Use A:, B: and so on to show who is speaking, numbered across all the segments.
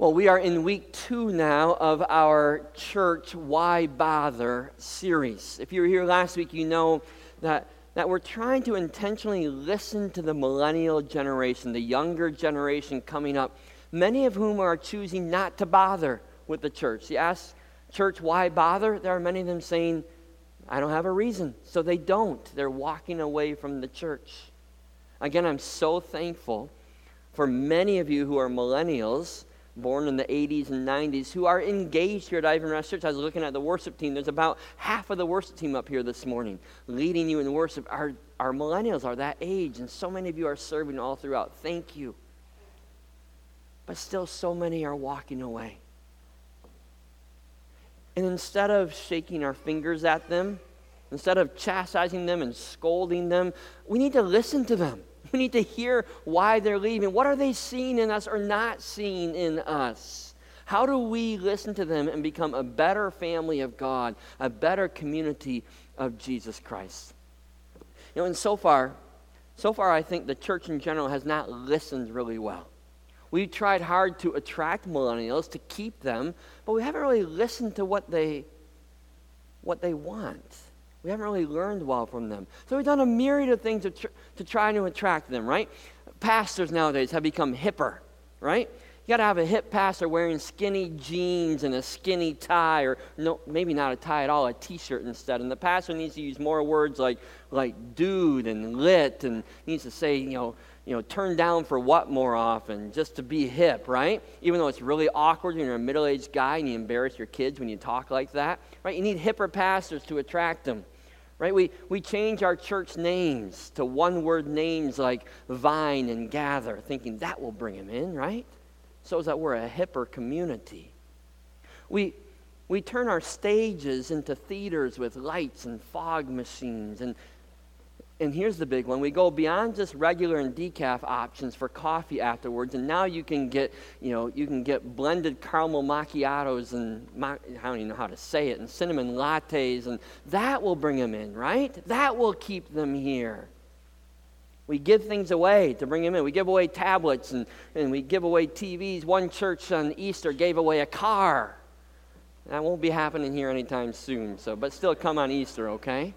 A: Well, we are in week two now of our church Why Bother series. If you were here last week, you know that, that we're trying to intentionally listen to the millennial generation, the younger generation coming up, many of whom are choosing not to bother with the church. You ask church, why bother? There are many of them saying, I don't have a reason. So they don't. They're walking away from the church. Again, I'm so thankful for many of you who are millennials born in the 80s and 90s who are engaged here at Ivanrest Church. I was looking at the worship team. There's about half of the worship team up here this morning leading you in worship. Our, our millennials are that age, and so many of you are serving all throughout. Thank you. But still, so many are walking away. And instead of shaking our fingers at them, instead of chastising them and scolding them, we need to listen to them. We need to hear why they're leaving. What are they seeing in us or not seeing in us? How do we listen to them and become a better family of God, a better community of Jesus Christ? You know, and so far, so far, I think the church in general has not listened really well. We've tried hard to attract millennials, to keep them, but we haven't really listened to what they, what they want. We haven't really learned well from them. So we've done a myriad of things to, tr- to try to attract them, right? Pastors nowadays have become hipper, right? You got to have a hip pastor wearing skinny jeans and a skinny tie, or no, maybe not a tie at all, a T-shirt instead. And the pastor needs to use more words like like dude and lit, and needs to say, you know, you know, turn down for what more often, just to be hip, right? Even though it's really awkward when you're a middle aged guy and you embarrass your kids when you talk like that, right? You need hipper pastors to attract them, right? We, we change our church names to one word names like vine and gather, thinking that will bring them in, right? So that we're a hipper community. We, we turn our stages into theaters with lights and fog machines and and here's the big one. We go beyond just regular and decaf options for coffee afterwards and now you can get you know you can get blended caramel macchiatos and i don't even know how to say it and cinnamon lattes and that will bring them in right? That will keep them here. We give things away to bring them in. We give away tablets and, and we give away tvs one church on easter gave away a car. That won't be happening here anytime soon so but still come on easter okay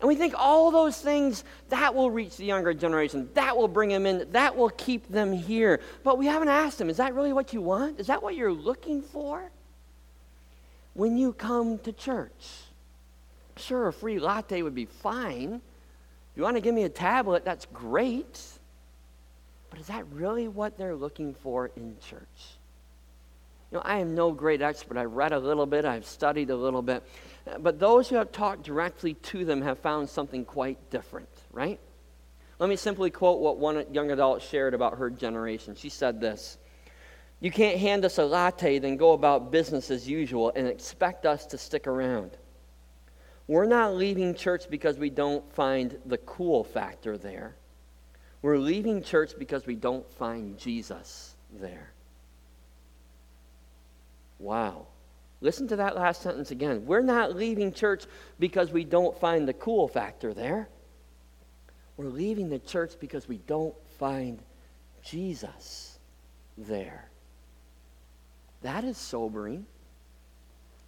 A: and we think all those things, that will reach the younger generation. That will bring them in. That will keep them here. But we haven't asked them, is that really what you want? Is that what you're looking for? When you come to church, sure, a free latte would be fine. If you want to give me a tablet, that's great. But is that really what they're looking for in church? You know, I am no great expert. I've read a little bit, I've studied a little bit. But those who have talked directly to them have found something quite different, right? Let me simply quote what one young adult shared about her generation. She said this You can't hand us a latte, then go about business as usual and expect us to stick around. We're not leaving church because we don't find the cool factor there. We're leaving church because we don't find Jesus there. Wow. Listen to that last sentence again. We're not leaving church because we don't find the cool factor there. We're leaving the church because we don't find Jesus there. That is sobering.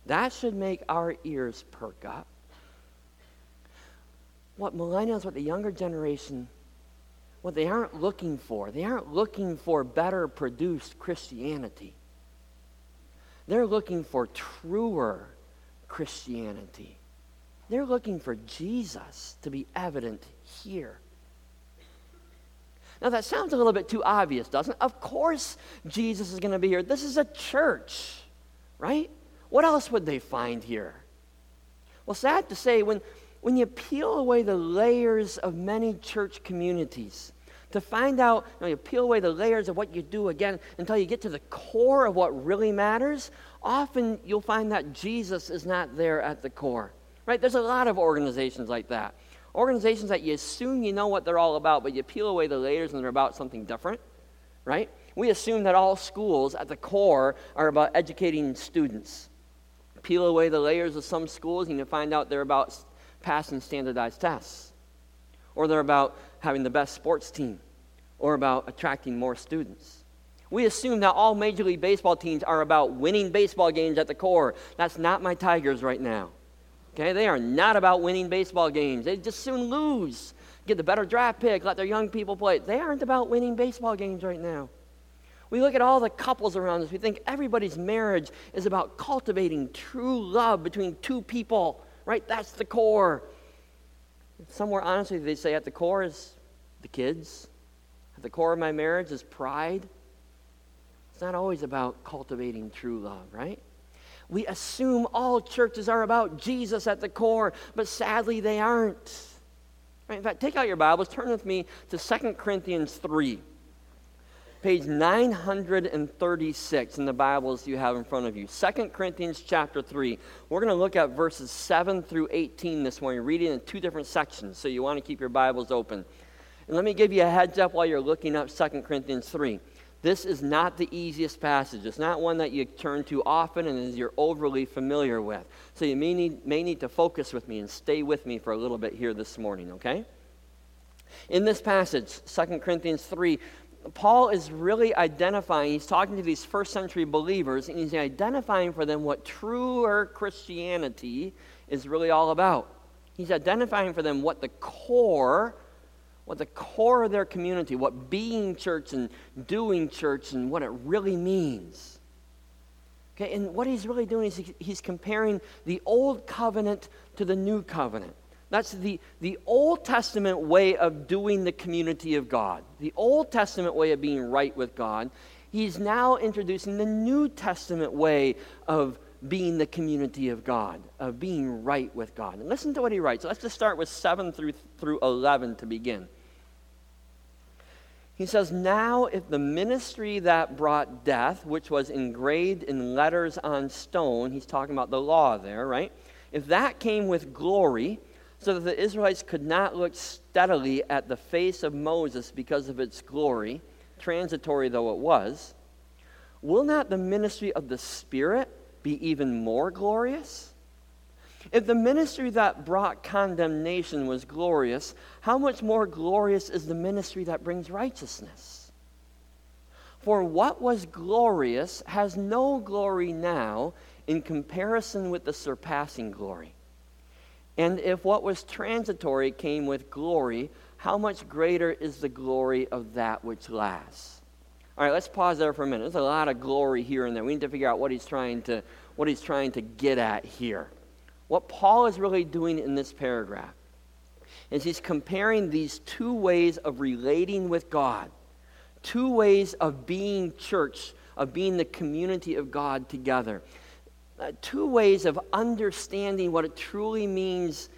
A: That should make our ears perk up. What millennials, what the younger generation, what they aren't looking for, they aren't looking for better produced Christianity. They're looking for truer Christianity. They're looking for Jesus to be evident here. Now, that sounds a little bit too obvious, doesn't it? Of course, Jesus is going to be here. This is a church, right? What else would they find here? Well, sad to say, when, when you peel away the layers of many church communities, to find out, you, know, you peel away the layers of what you do again until you get to the core of what really matters, often you'll find that Jesus is not there at the core. Right? There's a lot of organizations like that. Organizations that you assume you know what they're all about, but you peel away the layers and they're about something different. Right? We assume that all schools at the core are about educating students. Peel away the layers of some schools and you find out they're about passing standardized tests. Or they're about having the best sports team or about attracting more students. We assume that all Major League Baseball teams are about winning baseball games at the core. That's not my Tigers right now. Okay, they are not about winning baseball games. They just soon lose, get the better draft pick, let their young people play. They aren't about winning baseball games right now. We look at all the couples around us, we think everybody's marriage is about cultivating true love between two people, right? That's the core. Somewhere, honestly, they say at the core is the kids, at the core of my marriage is pride. Not always about cultivating true love, right? We assume all churches are about Jesus at the core, but sadly they aren't. In fact, take out your Bibles, turn with me to 2 Corinthians 3 page 936 in the Bibles you have in front of you. 2 Corinthians chapter 3. We're going to look at verses 7 through 18 this morning, reading in two different sections, so you want to keep your Bibles open. And let me give you a heads up while you're looking up 2 Corinthians 3. This is not the easiest passage. It's not one that you turn to often and is you're overly familiar with. So you may need, may need to focus with me and stay with me for a little bit here this morning, okay? In this passage, 2 Corinthians 3, Paul is really identifying, he's talking to these first century believers, and he's identifying for them what truer Christianity is really all about. He's identifying for them what the core, what the core of their community, what being church and doing church and what it really means. Okay, and what he's really doing is he's comparing the old covenant to the new covenant. That's the, the Old Testament way of doing the community of God, the Old Testament way of being right with God. He's now introducing the New Testament way of being the community of God, of being right with God. And listen to what he writes. Let's just start with 7 through, through 11 to begin. He says, Now, if the ministry that brought death, which was engraved in letters on stone, he's talking about the law there, right? If that came with glory, so that the Israelites could not look steadily at the face of Moses because of its glory, transitory though it was, will not the ministry of the Spirit be even more glorious? If the ministry that brought condemnation was glorious, how much more glorious is the ministry that brings righteousness? For what was glorious has no glory now in comparison with the surpassing glory. And if what was transitory came with glory, how much greater is the glory of that which lasts? All right, let's pause there for a minute. There's a lot of glory here and there. We need to figure out what he's trying to, what he's trying to get at here. What Paul is really doing in this paragraph is he's comparing these two ways of relating with God, two ways of being church, of being the community of God together uh, two ways of understanding what it truly means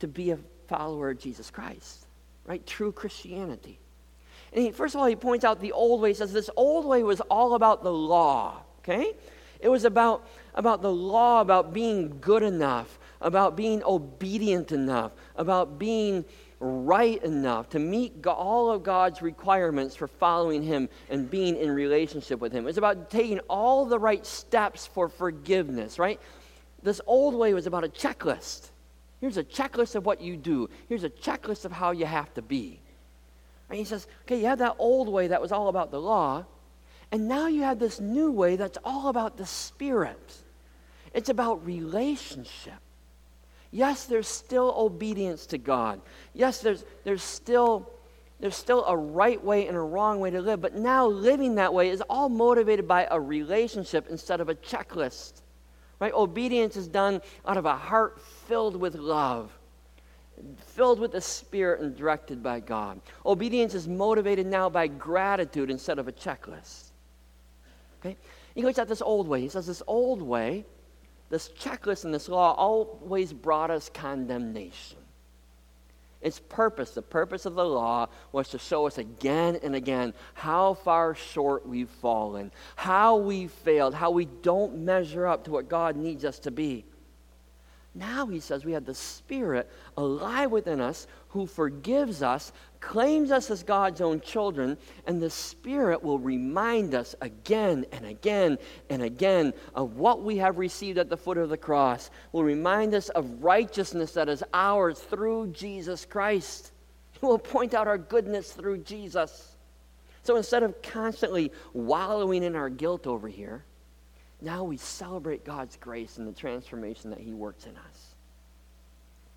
A: to be a follower of Jesus Christ, right? True Christianity. And he, first of all, he points out the old way. He says this old way was all about the law, okay? It was about, about the law, about being good enough, about being obedient enough, about being right enough to meet all of God's requirements for following Him and being in relationship with Him. It's about taking all the right steps for forgiveness, right? This old way was about a checklist. Here's a checklist of what you do, here's a checklist of how you have to be. And he says, okay, you have that old way that was all about the law, and now you have this new way that's all about the Spirit. It's about relationship. Yes, there's still obedience to God. Yes, there's, there's, still, there's still a right way and a wrong way to live, but now living that way is all motivated by a relationship instead of a checklist. Right? Obedience is done out of a heart filled with love, filled with the Spirit and directed by God. Obedience is motivated now by gratitude instead of a checklist. Okay? He looks at this old way. He says, This old way this checklist and this law always brought us condemnation. Its purpose, the purpose of the law, was to show us again and again how far short we've fallen, how we failed, how we don't measure up to what God needs us to be. Now he says we have the Spirit alive within us who forgives us, claims us as God's own children, and the Spirit will remind us again and again and again of what we have received at the foot of the cross, will remind us of righteousness that is ours through Jesus Christ. Will point out our goodness through Jesus. So instead of constantly wallowing in our guilt over here, now we celebrate God's grace and the transformation that He works in us.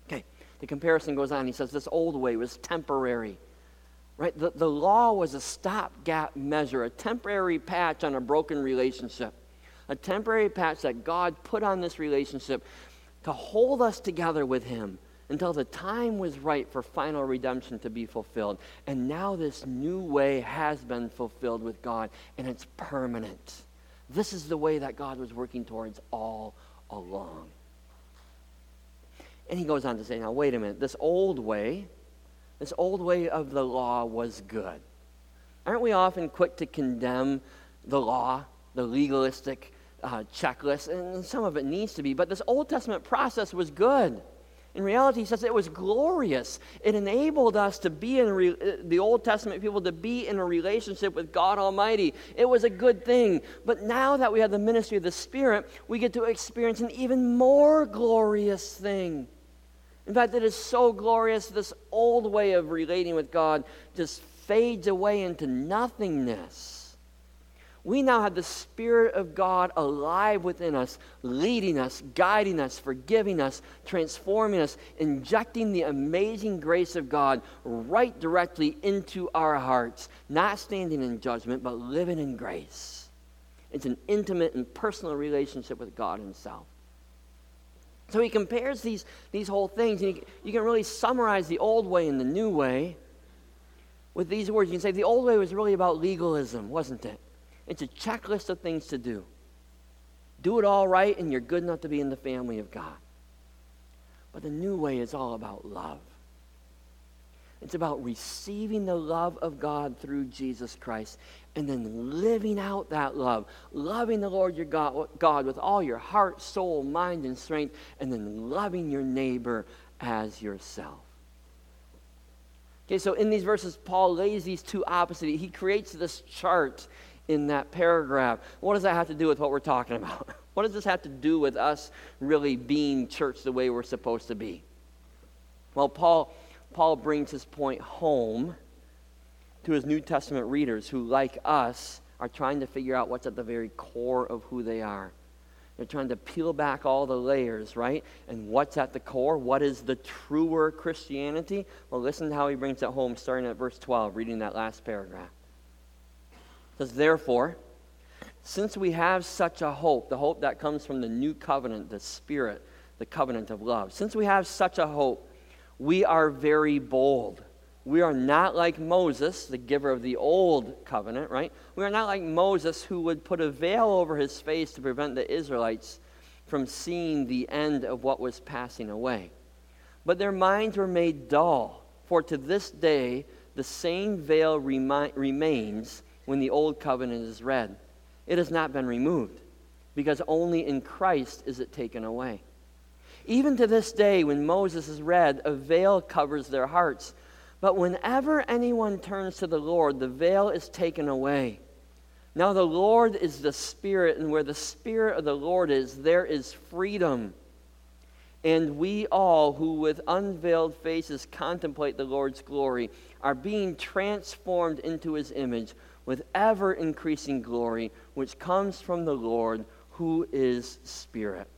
A: Okay, the comparison goes on. He says this old way was temporary. Right? The, the law was a stopgap measure, a temporary patch on a broken relationship, a temporary patch that God put on this relationship to hold us together with Him until the time was right for final redemption to be fulfilled. And now this new way has been fulfilled with God, and it's permanent. This is the way that God was working towards all along. And he goes on to say, now, wait a minute. This old way, this old way of the law was good. Aren't we often quick to condemn the law, the legalistic uh, checklist? And some of it needs to be. But this Old Testament process was good. In reality, he says it was glorious. It enabled us to be in re- uh, the Old Testament people to be in a relationship with God Almighty. It was a good thing. But now that we have the ministry of the Spirit, we get to experience an even more glorious thing. In fact, it is so glorious, this old way of relating with God just fades away into nothingness we now have the Spirit of God alive within us, leading us, guiding us, forgiving us, transforming us, injecting the amazing grace of God right directly into our hearts, not standing in judgment, but living in grace. It's an intimate and personal relationship with God Himself. So he compares these, these whole things, and you, you can really summarize the old way and the new way with these words. You can say the old way was really about legalism, wasn't it? It's a checklist of things to do. Do it all right, and you're good enough to be in the family of God. But the new way is all about love. It's about receiving the love of God through Jesus Christ and then living out that love. Loving the Lord your God, God with all your heart, soul, mind, and strength, and then loving your neighbor as yourself. Okay, so in these verses, Paul lays these two opposite. He creates this chart in that paragraph. What does that have to do with what we're talking about? What does this have to do with us really being church the way we're supposed to be? Well, Paul, Paul brings his point home to his New Testament readers who, like us, are trying to figure out what's at the very core of who they are. They're trying to peel back all the layers, right? And what's at the core? What is the truer Christianity? Well, listen to how he brings it home, starting at verse 12, reading that last paragraph says, Therefore, since we have such a hope, the hope that comes from the new covenant, the Spirit, the covenant of love, since we have such a hope, we are very bold. We are not like Moses, the giver of the old covenant, right? We are not like Moses, who would put a veil over his face to prevent the Israelites from seeing the end of what was passing away. But their minds were made dull, for to this day the same veil remi- remains when the old covenant is read. It has not been removed because only in Christ is it taken away. Even to this day, when Moses is read, a veil covers their hearts. But whenever anyone turns to the Lord, the veil is taken away. Now, the Lord is the Spirit, and where the Spirit of the Lord is, there is freedom. And we all who with unveiled faces contemplate the Lord's glory are being transformed into his image with ever increasing glory, which comes from the Lord who is Spirit.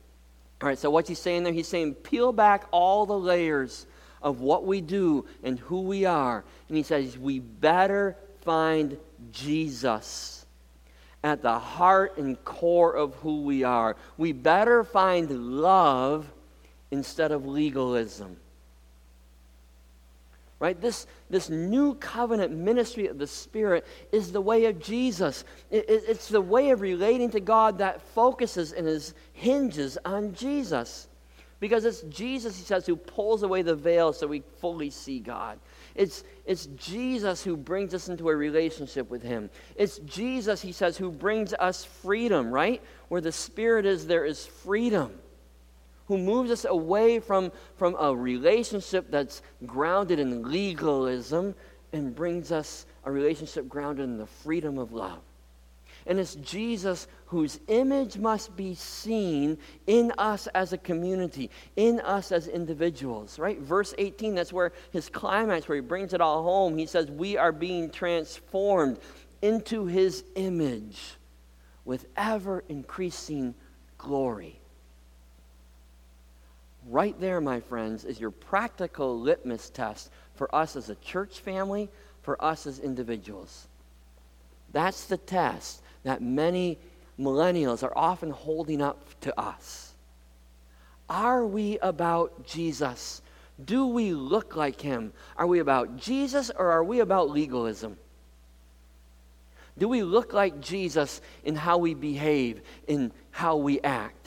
A: All right, so what's he saying there? He's saying, peel back all the layers of what we do and who we are. And he says, we better find Jesus at the heart and core of who we are. We better find love instead of legalism right? This, this new covenant ministry of the Spirit is the way of Jesus. It, it, it's the way of relating to God that focuses and is, hinges on Jesus. Because it's Jesus, he says, who pulls away the veil so we fully see God. It's, it's Jesus who brings us into a relationship with him. It's Jesus, he says, who brings us freedom, right? Where the Spirit is, there is freedom who moves us away from, from a relationship that's grounded in legalism and brings us a relationship grounded in the freedom of love. And it's Jesus whose image must be seen in us as a community, in us as individuals, right? Verse 18, that's where his climax, where he brings it all home. He says, We are being transformed into his image with ever increasing glory. Right there, my friends, is your practical litmus test for us as a church family, for us as individuals. That's the test that many millennials are often holding up to us. Are we about Jesus? Do we look like him? Are we about Jesus or are we about legalism? Do we look like Jesus in how we behave, in how we act?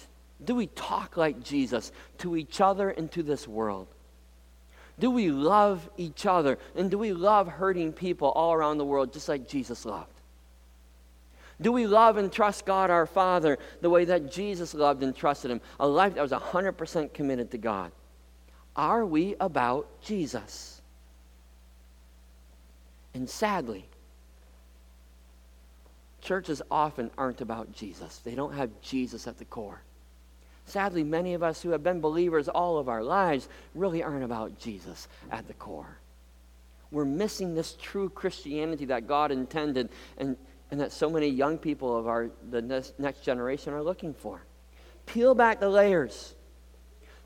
A: Do we talk like Jesus to each other and to this world? Do we love each other? And do we love hurting people all around the world just like Jesus loved? Do we love and trust God our Father the way that Jesus loved and trusted Him? A life that was 100% committed to God. Are we about Jesus? And sadly, churches often aren't about Jesus. They don't have Jesus at the core. Sadly, many of us who have been believers all of our lives really aren't about Jesus at the core. We're missing this true Christianity that God intended and, and that so many young people of our, the next generation are looking for. Peel back the layers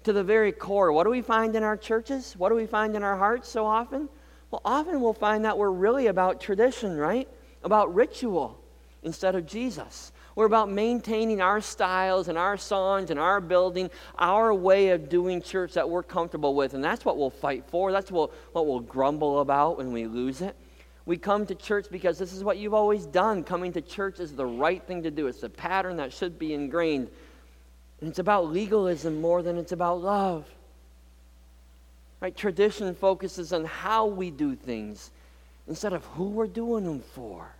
A: to the very core. What do we find in our churches? What do we find in our hearts so often? Well, often we'll find that we're really about tradition, right? About ritual instead of Jesus. We're about maintaining our styles and our songs and our building, our way of doing church that we're comfortable with. And that's what we'll fight for. That's what, what we'll grumble about when we lose it. We come to church because this is what you've always done. Coming to church is the right thing to do, it's the pattern that should be ingrained. And it's about legalism more than it's about love. Right? Tradition focuses on how we do things instead of who we're doing them for.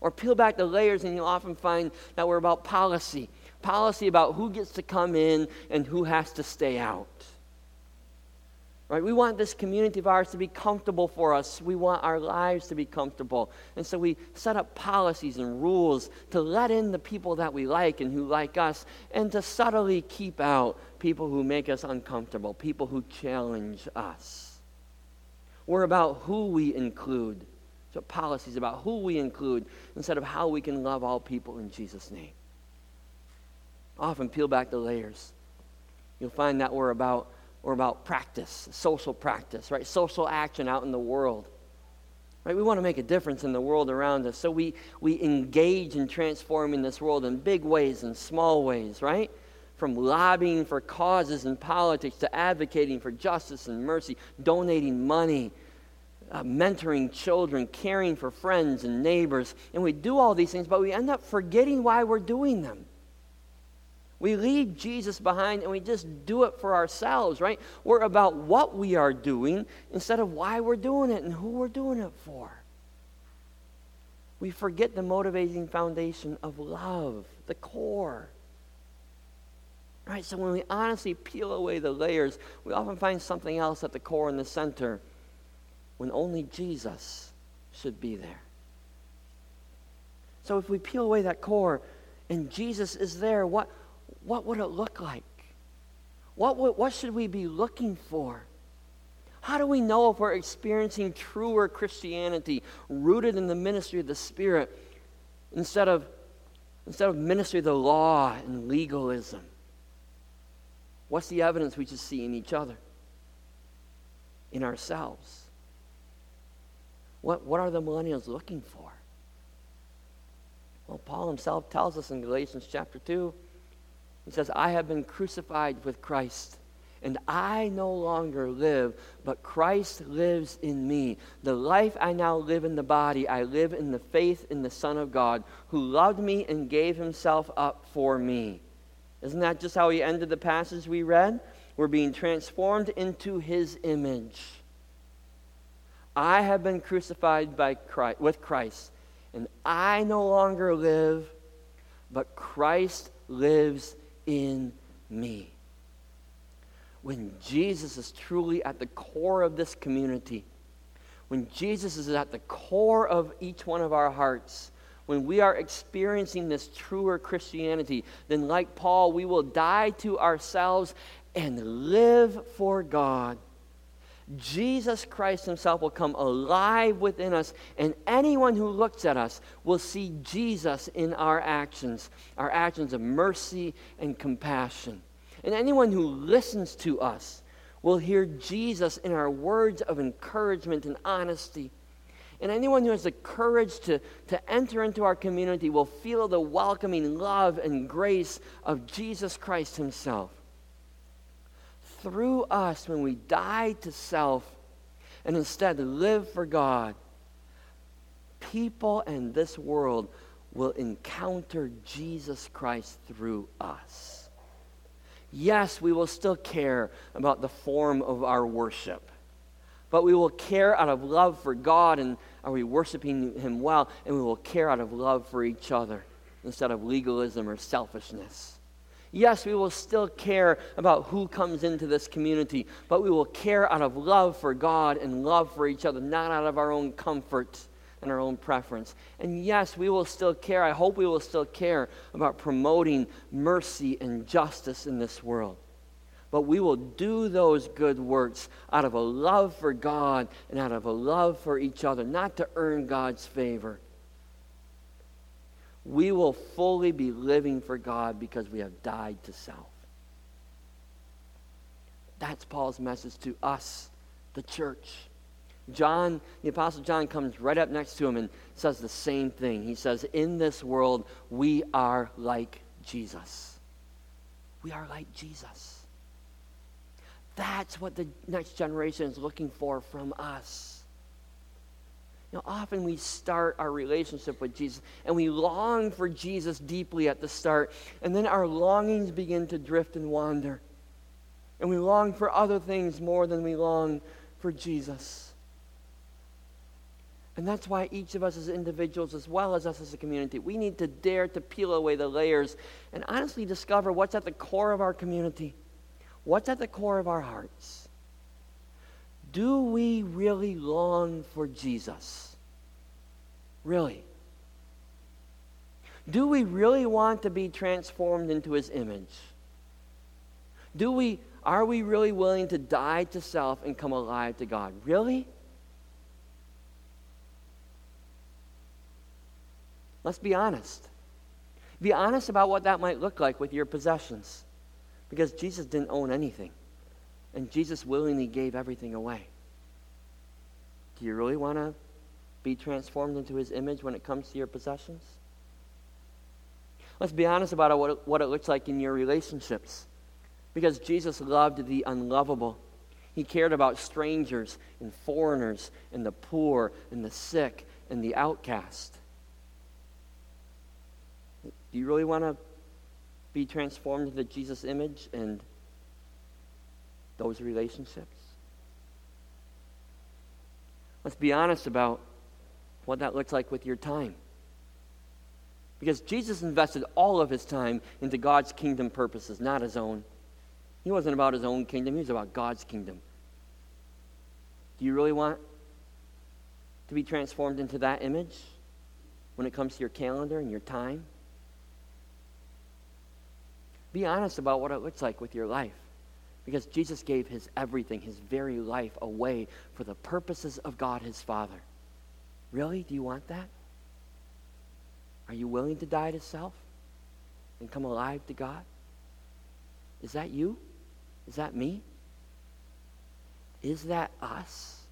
A: Or peel back the layers, and you'll often find that we're about policy policy about who gets to come in and who has to stay out. Right? We want this community of ours to be comfortable for us. We want our lives to be comfortable. And so we set up policies and rules to let in the people that we like and who like us, and to subtly keep out people who make us uncomfortable, people who challenge us. We're about who we include so policies about who we include instead of how we can love all people in Jesus' name. Often peel back the layers. You'll find that we're about, we're about practice, social practice, right? Social action out in the world. Right? We want to make a difference in the world around us. So we, we engage in transforming this world in big ways and small ways, right? From lobbying for causes in politics to advocating for justice and mercy, donating money, uh, mentoring children, caring for friends and neighbors. And we do all these things, but we end up forgetting why we're doing them. We leave Jesus behind and we just do it for ourselves, right? We're about what we are doing instead of why we're doing it and who we're doing it for. We forget the motivating foundation of love, the core. Right? So when we honestly peel away the layers, we often find something else at the core in the center when only Jesus should be there. So if we peel away that core and Jesus is there, what, what would it look like? What, would, what should we be looking for? How do we know if we're experiencing truer Christianity rooted in the ministry of the Spirit instead of, instead of ministry of the law and legalism? What's the evidence we should see in each other, in ourselves? What, what are the millennials looking for? Well, Paul himself tells us in Galatians chapter 2, he says, I have been crucified with Christ, and I no longer live, but Christ lives in me. The life I now live in the body, I live in the faith in the Son of God, who loved me and gave himself up for me. Isn't that just how he ended the passage we read? We're being transformed into his image. I have been crucified by Christ, with Christ, and I no longer live, but Christ lives in me. When Jesus is truly at the core of this community, when Jesus is at the core of each one of our hearts, when we are experiencing this truer Christianity, then, like Paul, we will die to ourselves and live for God. Jesus Christ Himself will come alive within us, and anyone who looks at us will see Jesus in our actions, our actions of mercy and compassion. And anyone who listens to us will hear Jesus in our words of encouragement and honesty. And anyone who has the courage to, to enter into our community will feel the welcoming love and grace of Jesus Christ Himself. Through us, when we die to self and instead live for God, people in this world will encounter Jesus Christ through us. Yes, we will still care about the form of our worship but we will care out of love for God and are we worshiping Him well, and we will care out of love for each other instead of legalism or selfishness. Yes, we will still care about who comes into this community, but we will care out of love for God and love for each other, not out of our own comfort and our own preference. And yes, we will still care, I hope we will still care about promoting mercy and justice in this world but we will do those good works out of a love for God and out of a love for each other, not to earn God's favor. We will fully be living for God because we have died to self. That's Paul's message to us, the church. John, the Apostle John, comes right up next to him and says the same thing. He says, In this world, we are like Jesus. We are like Jesus. That's what the next generation is looking for from us. You know, often we start our relationship with Jesus and we long for Jesus deeply at the start, and then our longings begin to drift and wander. And we long for other things more than we long for Jesus. And that's why each of us as individuals, as well as us as a community, we need to dare to peel away the layers and honestly discover what's at the core of our community. What's at the core of our hearts? Do we really long for Jesus? Really? Do we really want to be transformed into his image? Do we are we really willing to die to self and come alive to God? Really? Let's be honest. Be honest about what that might look like with your possessions. Because Jesus didn't own anything. And Jesus willingly gave everything away. Do you really want to be transformed into his image when it comes to your possessions? Let's be honest about what, what it looks like in your relationships. Because Jesus loved the unlovable. He cared about strangers and foreigners and the poor and the sick and the outcast. Do you really want to be transformed into Jesus' image and those relationships? Let's be honest about what that looks like with your time. Because Jesus invested all of his time into God's kingdom purposes, not his own. He wasn't about his own kingdom, he was about God's kingdom. Do you really want to be transformed into that image when it comes to your calendar and your time? Be honest about what it looks like with your life. Because Jesus gave his everything, his very life, away for the purposes of God his Father. Really? Do you want that? Are you willing to die to self and come alive to God? Is that you? Is that me? Is that us?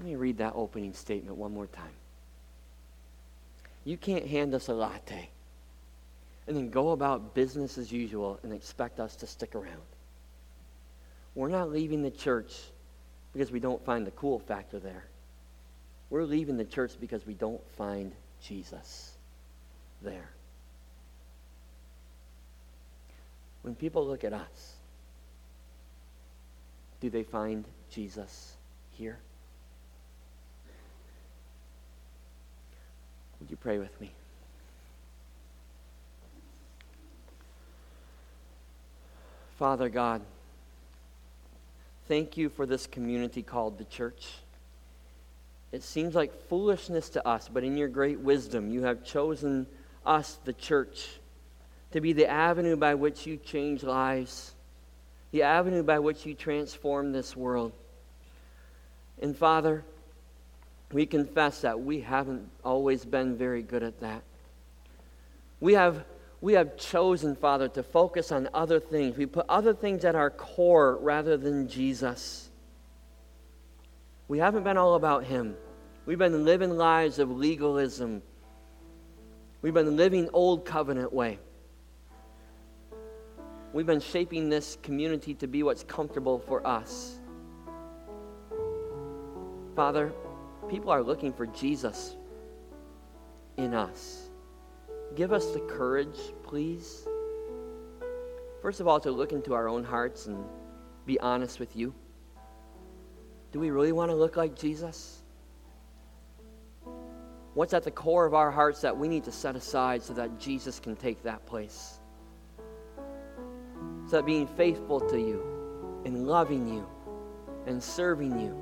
A: Let me read that opening statement one more time. You can't hand us a latte and then go about business as usual and expect us to stick around. We're not leaving the church because we don't find the cool factor there. We're leaving the church because we don't find Jesus there. When people look at us, do they find Jesus here? Would you pray with me? Father God, thank you for this community called the church. It seems like foolishness to us, but in your great wisdom, you have chosen us, the church, to be the avenue by which you change lives, the avenue by which you transform this world. And Father, we confess that we haven't always been very good at that. We have, we have chosen, Father, to focus on other things. We put other things at our core rather than Jesus. We haven't been all about Him. We've been living lives of legalism. We've been living old covenant way. We've been shaping this community to be what's comfortable for us. Father, people are looking for Jesus in us. Give us the courage, please. First of all, to look into our own hearts and be honest with you. Do we really want to look like Jesus? What's at the core of our hearts that we need to set aside so that Jesus can take that place? So that being faithful to you and loving you and serving you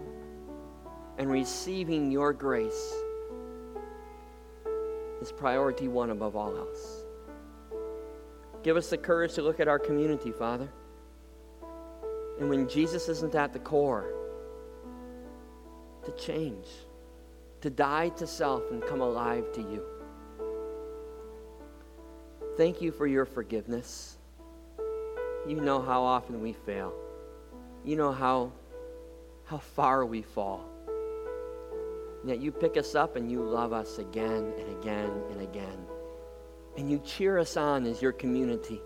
A: and receiving your grace is priority one above all else. Give us the courage to look at our community, Father. And when Jesus isn't at the core, to change, to die to self and come alive to you. Thank you for your forgiveness. You know how often we fail. You know how, how far we fall. And yet you pick us up and you love us again and again and again. And you cheer us on as your community.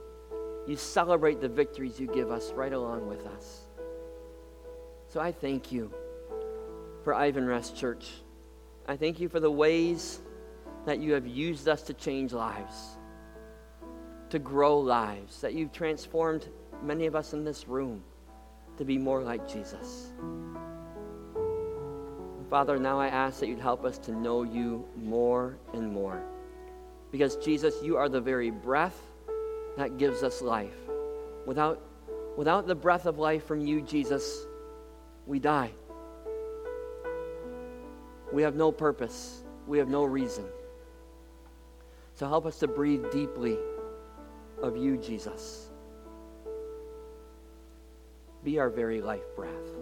A: You celebrate the victories you give us right along with us. So I thank you for Ivan Ivanrest Church. I thank you for the ways that you have used us to change lives, to grow lives, that you've transformed many of us in this room to be more like Jesus. Father, now I ask that you'd help us to know you more and more. Because, Jesus, you are the very breath that gives us life. Without, without the breath of life from you, Jesus, we die. We have no purpose, we have no reason. So help us to breathe deeply of you, Jesus. Be our very life breath.